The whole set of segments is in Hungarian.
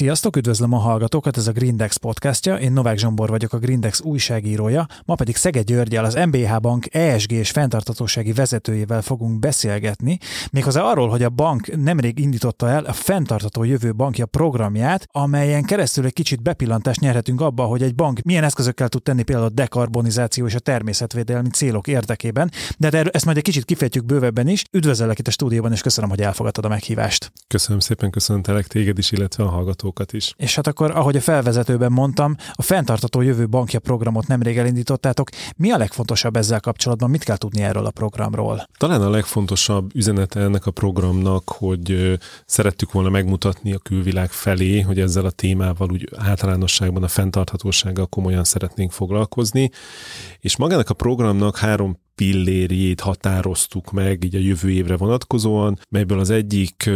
Sziasztok, üdvözlöm a hallgatókat, ez a Grindex podcastja, én Novák Zsombor vagyok, a Grindex újságírója, ma pedig Szeged Györgyel, az MBH Bank ESG és fenntartatósági vezetőjével fogunk beszélgetni, méghozzá arról, hogy a bank nemrég indította el a Fenntartató Jövő Bankja programját, amelyen keresztül egy kicsit bepillantást nyerhetünk abba, hogy egy bank milyen eszközökkel tud tenni például a dekarbonizáció és a természetvédelmi célok érdekében, de erről ezt majd egy kicsit kifejtjük bővebben is. Üdvözöllek itt a stúdióban, és köszönöm, hogy elfogadtad a meghívást. Köszönöm szépen, köszöntelek téged is, illetve a hallgatókat is. És hát akkor, ahogy a felvezetőben mondtam, a Fentartató Jövő Bankja programot nemrég elindítottátok. Mi a legfontosabb ezzel kapcsolatban? Mit kell tudni erről a programról? Talán a legfontosabb üzenete ennek a programnak, hogy szerettük volna megmutatni a külvilág felé, hogy ezzel a témával úgy általánosságban a fenntarthatósággal komolyan szeretnénk foglalkozni. És magának a programnak három pillérjét határoztuk meg így a jövő évre vonatkozóan, melyből az egyik,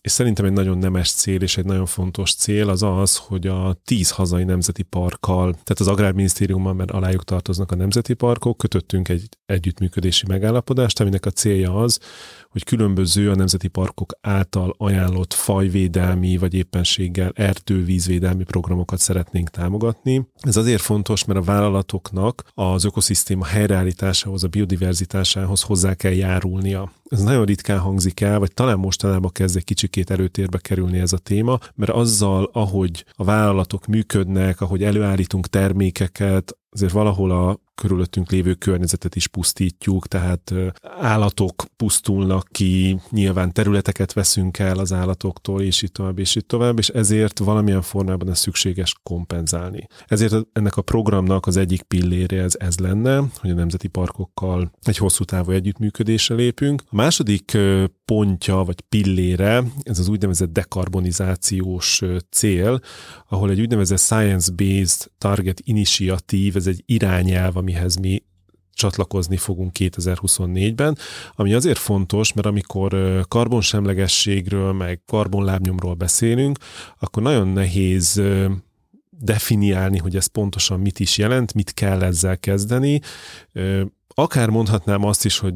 és szerintem egy nagyon nemes cél és egy nagyon fontos cél az az, hogy a tíz hazai nemzeti parkkal, tehát az Agrárminisztériumban, mert alájuk tartoznak a nemzeti parkok, kötöttünk egy együttműködési megállapodást, aminek a célja az, hogy különböző a nemzeti parkok által ajánlott fajvédelmi vagy éppenséggel erdővízvédelmi programokat szeretnénk támogatni. Ez azért fontos, mert a vállalatoknak az ökoszisztéma helyreállításához, a biodiverzitásához hozzá kell járulnia. Ez nagyon ritkán hangzik el, vagy talán mostanában kezd egy kicsikét előtérbe kerülni ez a téma, mert azzal, ahogy a vállalatok működnek, ahogy előállítunk termékeket, azért valahol a körülöttünk lévő környezetet is pusztítjuk, tehát állatok pusztulnak ki, nyilván területeket veszünk el az állatoktól, és itt tovább, és itt tovább, és ezért valamilyen formában ez szükséges kompenzálni. Ezért ennek a programnak az egyik pillére ez, ez lenne, hogy a nemzeti parkokkal egy hosszú távú együttműködésre lépünk. A második pontja, vagy pillére, ez az úgynevezett dekarbonizációs cél, ahol egy úgynevezett Science-Based Target Initiative, ez egy irányelv, amihez mi csatlakozni fogunk 2024-ben, ami azért fontos, mert amikor karbonsemlegességről, meg karbonlábnyomról beszélünk, akkor nagyon nehéz definiálni, hogy ez pontosan mit is jelent, mit kell ezzel kezdeni. Akár mondhatnám azt is, hogy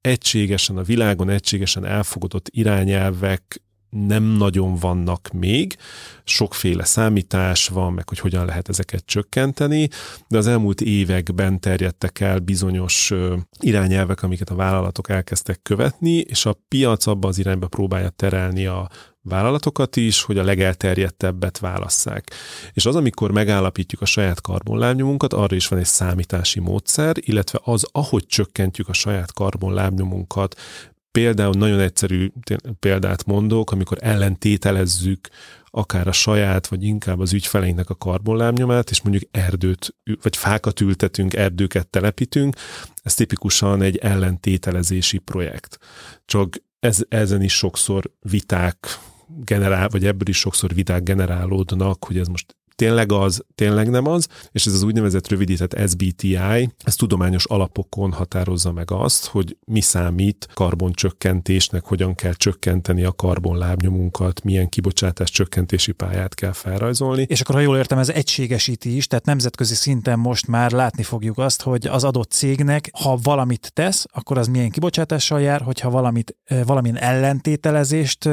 egységesen a világon egységesen elfogadott irányelvek nem nagyon vannak még, sokféle számítás van, meg hogy hogyan lehet ezeket csökkenteni, de az elmúlt években terjedtek el bizonyos irányelvek, amiket a vállalatok elkezdtek követni, és a piac abba az irányba próbálja terelni a vállalatokat is, hogy a legelterjedtebbet válasszák. És az, amikor megállapítjuk a saját karbonlábnyomunkat, arra is van egy számítási módszer, illetve az, ahogy csökkentjük a saját karbonlábnyomunkat, Például nagyon egyszerű példát mondok, amikor ellentételezzük akár a saját, vagy inkább az ügyfeleinknek a karbonlábnyomát, és mondjuk erdőt, vagy fákat ültetünk, erdőket telepítünk, ez tipikusan egy ellentételezési projekt. Csak ez, ezen is sokszor viták generál, vagy ebből is sokszor viták generálódnak, hogy ez most tényleg az, tényleg nem az, és ez az úgynevezett rövidített SBTI, ez tudományos alapokon határozza meg azt, hogy mi számít karboncsökkentésnek, hogyan kell csökkenteni a karbonlábnyomunkat, milyen kibocsátás csökkentési pályát kell felrajzolni. És akkor, ha jól értem, ez egységesíti is, tehát nemzetközi szinten most már látni fogjuk azt, hogy az adott cégnek, ha valamit tesz, akkor az milyen kibocsátással jár, hogyha valamit, valamilyen ellentételezést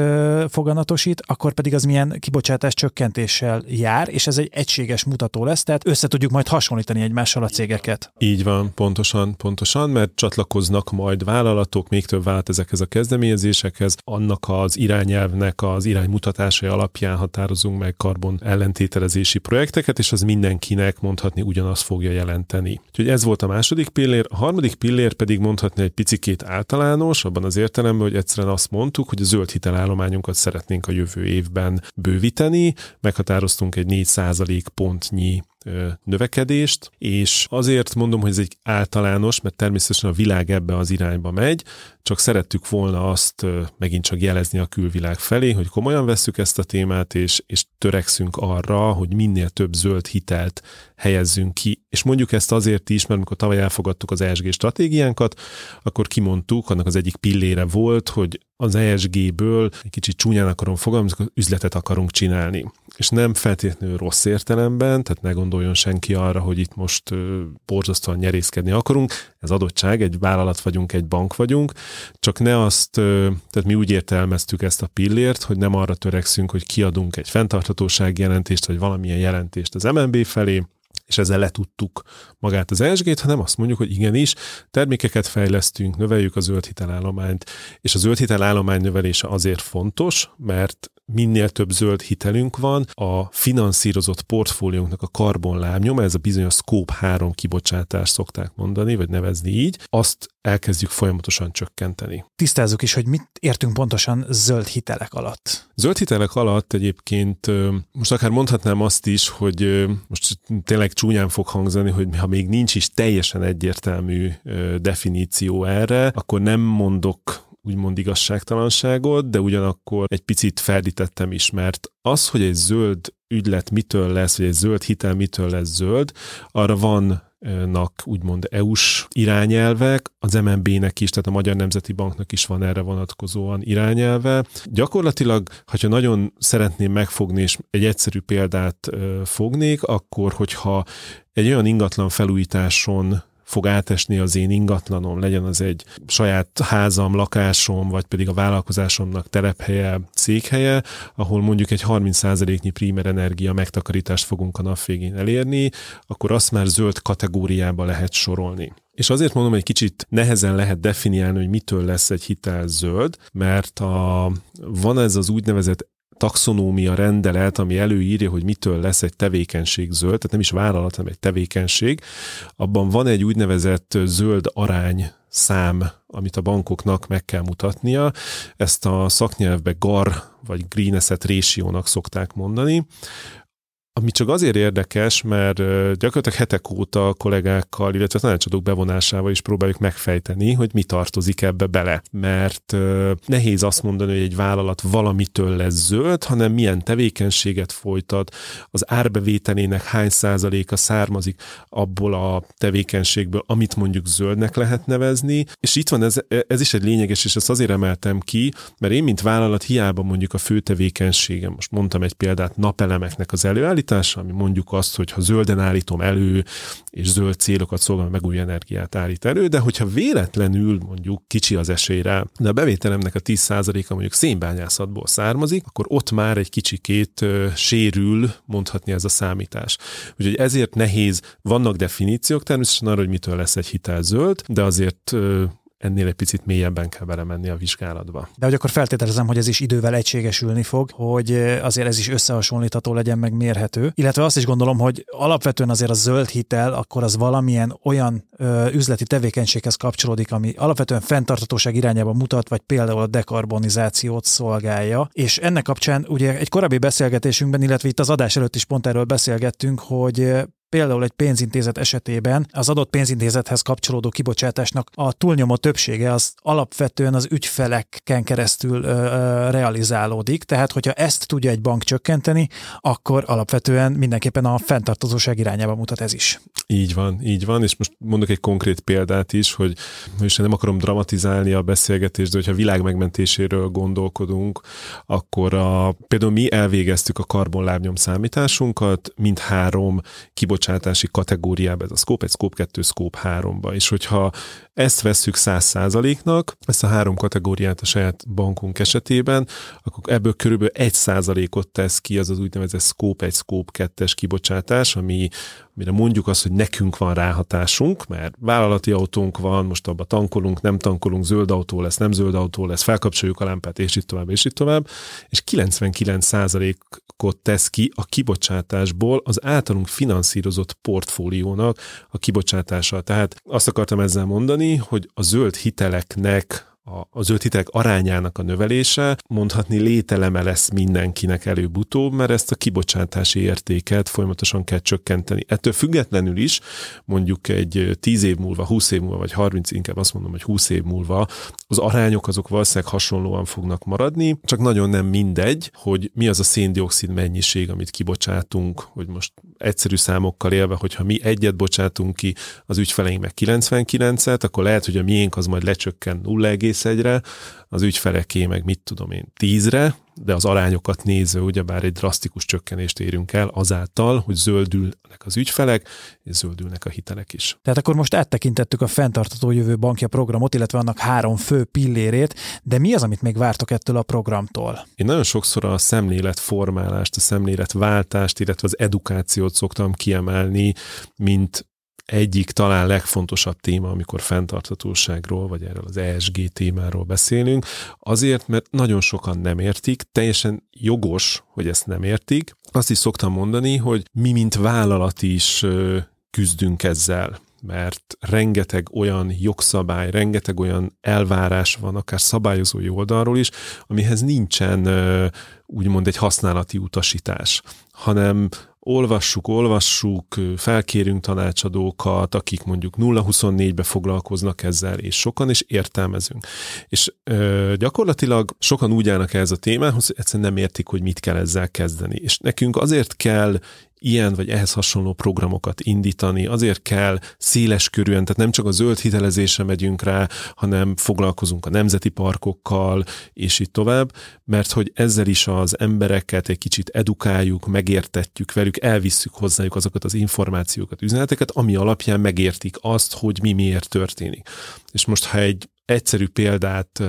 foganatosít, akkor pedig az milyen kibocsátás csökkentéssel jár, és ez ez egy egységes mutató lesz, tehát össze tudjuk majd hasonlítani egymással a cégeket. Így van, pontosan, pontosan, mert csatlakoznak majd vállalatok, még több vállalat ezekhez a kezdeményezésekhez, annak az irányelvnek az iránymutatásai alapján határozunk meg karbon ellentételezési projekteket, és az mindenkinek mondhatni ugyanazt fogja jelenteni. Úgyhogy ez volt a második pillér, a harmadik pillér pedig mondhatni egy picikét általános, abban az értelemben, hogy egyszerűen azt mondtuk, hogy a zöld hitelállományunkat szeretnénk a jövő évben bővíteni, meghatároztunk egy 400 pontnyi növekedést, és azért mondom, hogy ez egy általános, mert természetesen a világ ebbe az irányba megy, csak szerettük volna azt megint csak jelezni a külvilág felé, hogy komolyan vesszük ezt a témát, és, és törekszünk arra, hogy minél több zöld hitelt helyezzünk ki. És mondjuk ezt azért is, mert amikor tavaly elfogadtuk az ESG stratégiánkat, akkor kimondtuk, annak az egyik pillére volt, hogy az ESG-ből egy kicsit csúnyán akarom fogalmazni, üzletet akarunk csinálni. És nem feltétlenül rossz értelemben, tehát ne gondolj gondoljon senki arra, hogy itt most borzasztóan nyerészkedni akarunk. Ez adottság, egy vállalat vagyunk, egy bank vagyunk, csak ne azt, tehát mi úgy értelmeztük ezt a pillért, hogy nem arra törekszünk, hogy kiadunk egy fenntarthatósági jelentést, vagy valamilyen jelentést az MNB felé, és ezzel letudtuk magát az ESG-t, hanem azt mondjuk, hogy igenis, termékeket fejlesztünk, növeljük a zöld hitelállományt, és a zöld hitelállomány növelése azért fontos, mert minél több zöld hitelünk van, a finanszírozott portfóliónknak a karbonlábnyoma, ez a bizonyos Scope 3 kibocsátás szokták mondani, vagy nevezni így, azt elkezdjük folyamatosan csökkenteni. Tisztázzuk is, hogy mit értünk pontosan zöld hitelek alatt. Zöld hitelek alatt egyébként most akár mondhatnám azt is, hogy most tényleg csúnyán fog hangzani, hogy ha még nincs is teljesen egyértelmű definíció erre, akkor nem mondok úgymond igazságtalanságot, de ugyanakkor egy picit feldítettem is, mert az, hogy egy zöld ügylet mitől lesz, vagy egy zöld hitel mitől lesz zöld, arra van nak úgymond EU-s irányelvek, az MNB-nek is, tehát a Magyar Nemzeti Banknak is van erre vonatkozóan irányelve. Gyakorlatilag, ha nagyon szeretném megfogni, és egy egyszerű példát fognék, akkor, hogyha egy olyan ingatlan felújításon fog átesni az én ingatlanom, legyen az egy saját házam, lakásom, vagy pedig a vállalkozásomnak telephelye, székhelye, ahol mondjuk egy 30%-nyi primer energia megtakarítást fogunk a nap végén elérni, akkor azt már zöld kategóriába lehet sorolni. És azért mondom, hogy kicsit nehezen lehet definiálni, hogy mitől lesz egy hitel zöld, mert a, van ez az úgynevezett taxonómia rendelet, ami előírja, hogy mitől lesz egy tevékenység zöld, tehát nem is vállalat, hanem egy tevékenység, abban van egy úgynevezett zöld arány szám, amit a bankoknak meg kell mutatnia. Ezt a szaknyelvbe GAR vagy Green Asset Ratio-nak szokták mondani. Ami csak azért érdekes, mert gyakorlatilag hetek óta kollégákkal, illetve tanácsadók bevonásával is próbáljuk megfejteni, hogy mi tartozik ebbe bele. Mert nehéz azt mondani, hogy egy vállalat valamitől lesz zöld, hanem milyen tevékenységet folytat, az árbevételének hány százaléka származik abból a tevékenységből, amit mondjuk zöldnek lehet nevezni. És itt van ez, ez is egy lényeges, és ezt azért emeltem ki, mert én, mint vállalat, hiába mondjuk a fő tevékenységem, most mondtam egy példát, napelemeknek az előállítása, szállítás, ami mondjuk azt, hogy ha zölden állítom elő, és zöld célokat szolgál, megújuló energiát állít elő, de hogyha véletlenül mondjuk kicsi az esélyre, de a bevételemnek a 10%-a mondjuk szénbányászatból származik, akkor ott már egy kicsikét sérül, mondhatni ez a számítás. Úgyhogy ezért nehéz, vannak definíciók természetesen arra, hogy mitől lesz egy hitel zöld, de azért ennél egy picit mélyebben kell belemenni a vizsgálatba. De hogy akkor feltételezem, hogy ez is idővel egységesülni fog, hogy azért ez is összehasonlítható legyen, meg mérhető. Illetve azt is gondolom, hogy alapvetően azért a zöld hitel, akkor az valamilyen olyan ö, üzleti tevékenységhez kapcsolódik, ami alapvetően fenntartatóság irányába mutat, vagy például a dekarbonizációt szolgálja. És ennek kapcsán ugye egy korábbi beszélgetésünkben, illetve itt az adás előtt is pont erről beszélgettünk, hogy Például egy pénzintézet esetében az adott pénzintézethez kapcsolódó kibocsátásnak a túlnyomó többsége az alapvetően az ügyfeleken keresztül ö, ö, realizálódik, tehát hogyha ezt tudja egy bank csökkenteni, akkor alapvetően mindenképpen a fenntartozóság irányába mutat ez is. Így van, így van, és most mondok egy konkrét példát is, hogy és nem akarom dramatizálni a beszélgetést, de hogyha világ megmentéséről gondolkodunk, akkor a, például mi elvégeztük a karbonlábnyom számításunkat, mind három kibocsátás kibocsátási kategóriába, ez a Scope 1, Scope 2, Scope 3-ba. És hogyha ezt vesszük 100%-nak, ezt a három kategóriát a saját bankunk esetében, akkor ebből körülbelül 1%-ot tesz ki az az úgynevezett Scope 1, Scope 2-es kibocsátás, ami, amire mondjuk azt, hogy nekünk van ráhatásunk, mert vállalati autónk van, most abba tankolunk, nem tankolunk, zöld autó lesz, nem zöld autó lesz, felkapcsoljuk a lámpát, és itt tovább, és itt tovább, és 99%-ot tesz ki a kibocsátásból az általunk finanszírozott portfóliónak a kibocsátása. Tehát azt akartam ezzel mondani, hogy a zöld hiteleknek a, a zöld hitelek arányának a növelése mondhatni lételeme lesz mindenkinek előbb-utóbb, mert ezt a kibocsátási értéket folyamatosan kell csökkenteni. Ettől függetlenül is mondjuk egy 10 év múlva, 20 év múlva, vagy 30, inkább azt mondom, hogy 20 év múlva az arányok azok valószínűleg hasonlóan fognak maradni, csak nagyon nem mindegy, hogy mi az a széndiokszid mennyiség, amit kibocsátunk, hogy most egyszerű számokkal élve, hogyha mi egyet bocsátunk ki, az ügyfeleink meg 99-et, akkor lehet, hogy a miénk az majd lecsökken 0,1-re, az ügyfeleké meg mit tudom én 10-re, de az arányokat nézve ugyebár egy drasztikus csökkenést érünk el azáltal, hogy zöldülnek az ügyfelek, és zöldülnek a hitelek is. Tehát akkor most áttekintettük a fenntartató jövő bankja programot, illetve annak három fő pillérét, de mi az, amit még vártok ettől a programtól? Én nagyon sokszor a szemléletformálást, a szemléletváltást, illetve az edukációt szoktam kiemelni, mint egyik talán legfontosabb téma, amikor fenntarthatóságról, vagy erről az ESG témáról beszélünk, azért, mert nagyon sokan nem értik, teljesen jogos, hogy ezt nem értik. Azt is szoktam mondani, hogy mi, mint vállalat is küzdünk ezzel mert rengeteg olyan jogszabály, rengeteg olyan elvárás van, akár szabályozói oldalról is, amihez nincsen úgymond egy használati utasítás, hanem olvassuk, olvassuk, felkérünk tanácsadókat, akik mondjuk 0-24-be foglalkoznak ezzel, és sokan, és értelmezünk. És ö, gyakorlatilag sokan úgy állnak ez a témához, hogy egyszerűen nem értik, hogy mit kell ezzel kezdeni. És nekünk azért kell ilyen vagy ehhez hasonló programokat indítani, azért kell széles körűen, tehát nem csak a zöld hitelezésre megyünk rá, hanem foglalkozunk a nemzeti parkokkal, és így tovább, mert hogy ezzel is az embereket egy kicsit edukáljuk, megértetjük velük, elvisszük hozzájuk azokat az információkat, üzeneteket, ami alapján megértik azt, hogy mi miért történik. És most, ha egy egyszerű példát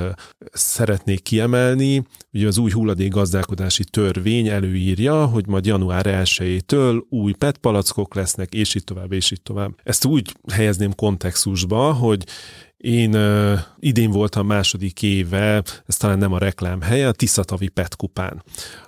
szeretnék kiemelni. Ugye az új hulladék gazdálkodási törvény előírja, hogy majd január 1-től új PET palackok lesznek, és így tovább, és így tovább. Ezt úgy helyezném kontextusba, hogy én uh, idén voltam második éve, ez talán nem a reklám helye, a Tiszatavi PET kupán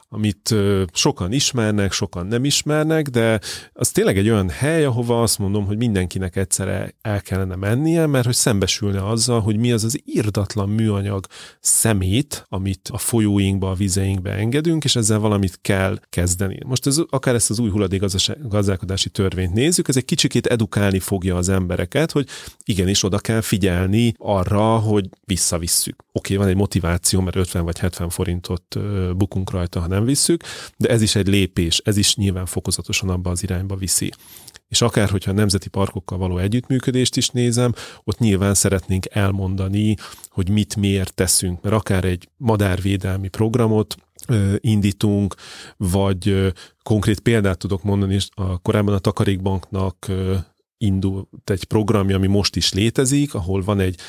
amit sokan ismernek, sokan nem ismernek, de az tényleg egy olyan hely, ahova azt mondom, hogy mindenkinek egyszerre el kellene mennie, mert hogy szembesülne azzal, hogy mi az az írdatlan műanyag szemét, amit a folyóinkba, a vizeinkbe engedünk, és ezzel valamit kell kezdeni. Most ez, akár ezt az új hulladékgazdálkodási törvényt nézzük, ez egy kicsikét edukálni fogja az embereket, hogy igenis oda kell figyelni arra, hogy visszavisszük. Oké, okay, van egy motiváció, mert 50 vagy 70 forintot bukunk rajta, ha nem nem visszük, de ez is egy lépés, ez is nyilván fokozatosan abba az irányba viszi. És akár, hogyha a nemzeti parkokkal való együttműködést is nézem, ott nyilván szeretnénk elmondani, hogy mit miért teszünk, mert akár egy madárvédelmi programot indítunk, vagy konkrét példát tudok mondani, és a, korábban a Takarékbanknak indult egy programja, ami most is létezik, ahol van egy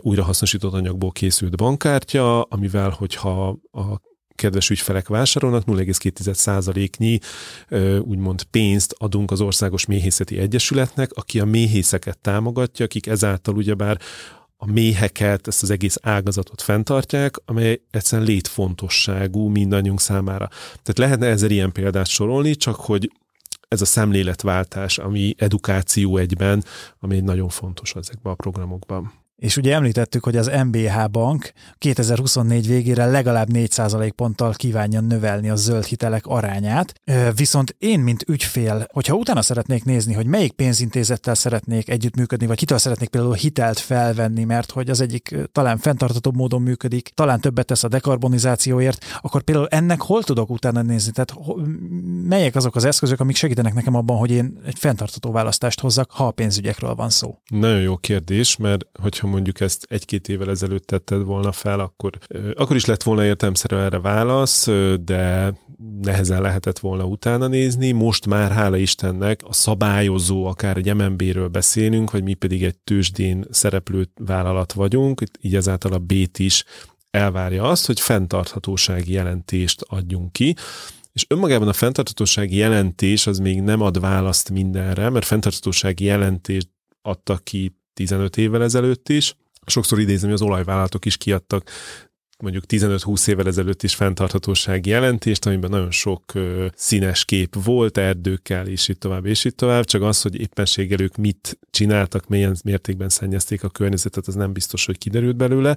újrahasznosított anyagból készült bankkártya, amivel, hogyha a kedves ügyfelek vásárolnak, 0,2%-nyi úgymond pénzt adunk az Országos Méhészeti Egyesületnek, aki a méhészeket támogatja, akik ezáltal ugyebár a méheket, ezt az egész ágazatot fenntartják, amely egyszerűen létfontosságú mindannyiunk számára. Tehát lehetne ezzel ilyen példát sorolni, csak hogy ez a szemléletváltás, ami edukáció egyben, ami nagyon fontos ezekben a programokban. És ugye említettük, hogy az MBH bank 2024 végére legalább 4% ponttal kívánja növelni a zöld hitelek arányát. Viszont én, mint ügyfél, hogyha utána szeretnék nézni, hogy melyik pénzintézettel szeretnék együttműködni, vagy kitől szeretnék például hitelt felvenni, mert hogy az egyik talán fenntartatóbb módon működik, talán többet tesz a dekarbonizációért, akkor például ennek hol tudok utána nézni? Tehát melyek azok az eszközök, amik segítenek nekem abban, hogy én egy fenntartató választást hozzak, ha a pénzügyekről van szó? Nagyon jó kérdés, mert hogyha mondjuk ezt egy-két évvel ezelőtt tetted volna fel, akkor, akkor is lett volna értelmszerű erre válasz, de nehezen lehetett volna utána nézni. Most már, hála Istennek, a szabályozó, akár egy MNB-ről beszélünk, vagy mi pedig egy tőzsdén szereplő vállalat vagyunk, így ezáltal a B-t is elvárja azt, hogy fenntarthatósági jelentést adjunk ki, és önmagában a fenntarthatósági jelentés az még nem ad választ mindenre, mert fenntarthatósági jelentést adtak ki 15 évvel ezelőtt is. Sokszor idézem, hogy az olajvállalatok is kiadtak mondjuk 15-20 évvel ezelőtt is fenntarthatósági jelentést, amiben nagyon sok ö, színes kép volt, erdőkkel, és itt tovább, és itt tovább, csak az, hogy éppenséggel ők mit csináltak, milyen mértékben szennyezték a környezetet, az nem biztos, hogy kiderült belőle,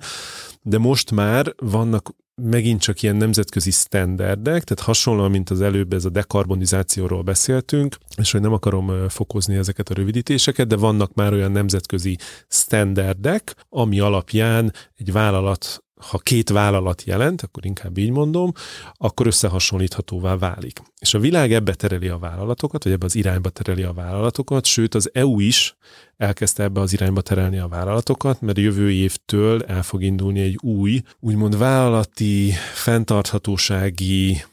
de most már vannak megint csak ilyen nemzetközi standardek, tehát hasonlóan, mint az előbb ez a dekarbonizációról beszéltünk, és hogy nem akarom fokozni ezeket a rövidítéseket, de vannak már olyan nemzetközi standardek, ami alapján egy vállalat ha két vállalat jelent, akkor inkább így mondom, akkor összehasonlíthatóvá válik. És a világ ebbe tereli a vállalatokat, vagy ebbe az irányba tereli a vállalatokat, sőt az EU is elkezdte ebbe az irányba terelni a vállalatokat, mert jövő évtől el fog indulni egy új, úgymond vállalati, fenntarthatósági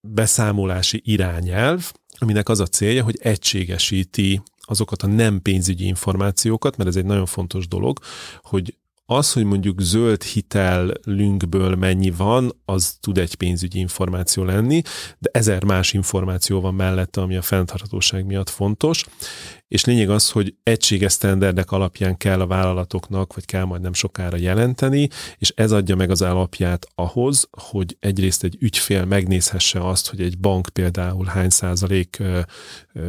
beszámolási irányelv, aminek az a célja, hogy egységesíti azokat a nem pénzügyi információkat, mert ez egy nagyon fontos dolog, hogy az, hogy mondjuk zöld hitelünkből mennyi van, az tud egy pénzügyi információ lenni, de ezer más információ van mellette, ami a fenntarthatóság miatt fontos, és lényeg az, hogy egységes sztenderdek alapján kell a vállalatoknak, vagy kell majd nem sokára jelenteni, és ez adja meg az alapját ahhoz, hogy egyrészt egy ügyfél megnézhesse azt, hogy egy bank például hány százalék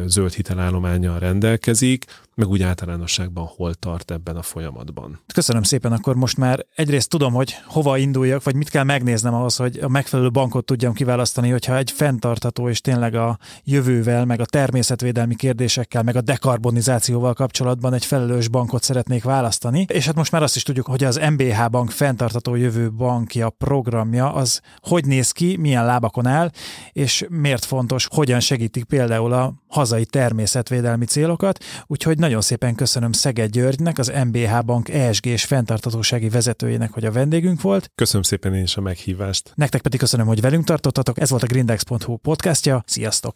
zöld hitelállományjal rendelkezik, meg úgy általánosságban hol tart ebben a folyamatban. Köszönöm szépen, akkor most már egyrészt tudom, hogy hova induljak, vagy mit kell megnéznem ahhoz, hogy a megfelelő bankot tudjam kiválasztani, hogyha egy fenntartható és tényleg a jövővel, meg a természetvédelmi kérdésekkel, meg a dekarbonizációval kapcsolatban egy felelős bankot szeretnék választani. És hát most már azt is tudjuk, hogy az MBH Bank fenntartható jövő bankja programja az hogy néz ki, milyen lábakon áll, és miért fontos, hogyan segítik például a hazai természetvédelmi célokat. Úgyhogy nagyon szépen köszönöm Szeged Györgynek, az MBH Bank ESG és fenntartatósági vezetőjének, hogy a vendégünk volt. Köszönöm szépen én is a meghívást. Nektek pedig köszönöm, hogy velünk tartottatok. Ez volt a grindex.hu podcastja. Sziasztok!